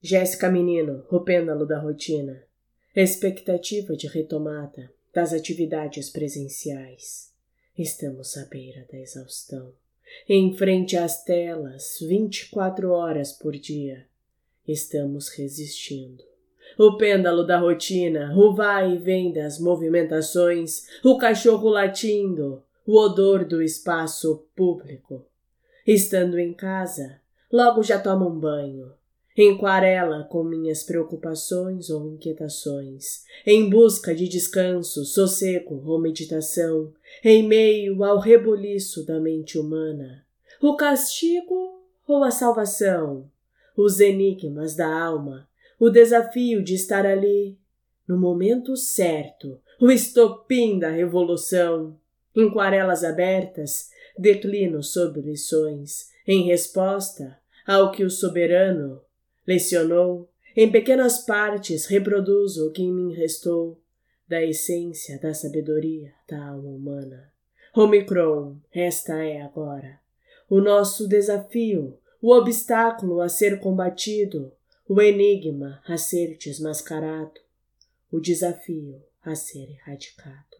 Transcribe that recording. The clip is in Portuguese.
Jéssica Menino, o pêndulo da rotina. Expectativa de retomada das atividades presenciais. Estamos à beira da exaustão. Em frente às telas, 24 horas por dia. Estamos resistindo. O pêndulo da rotina, o vai e vem das movimentações, o cachorro latindo, o odor do espaço público. Estando em casa, logo já tomo um banho, Enquarela com minhas preocupações ou inquietações, em busca de descanso, sossego ou meditação, em meio ao rebuliço da mente humana. O castigo ou a salvação? Os enigmas da alma, o desafio de estar ali, no momento certo, o estopim da revolução. Em aquarelas abertas, declino sobre lições, em resposta ao que o soberano Lecionou, em pequenas partes reproduzo o que em mim restou da essência da sabedoria da alma humana. Omicron, esta é agora o nosso desafio, o obstáculo a ser combatido, o enigma a ser desmascarado, o desafio a ser erradicado.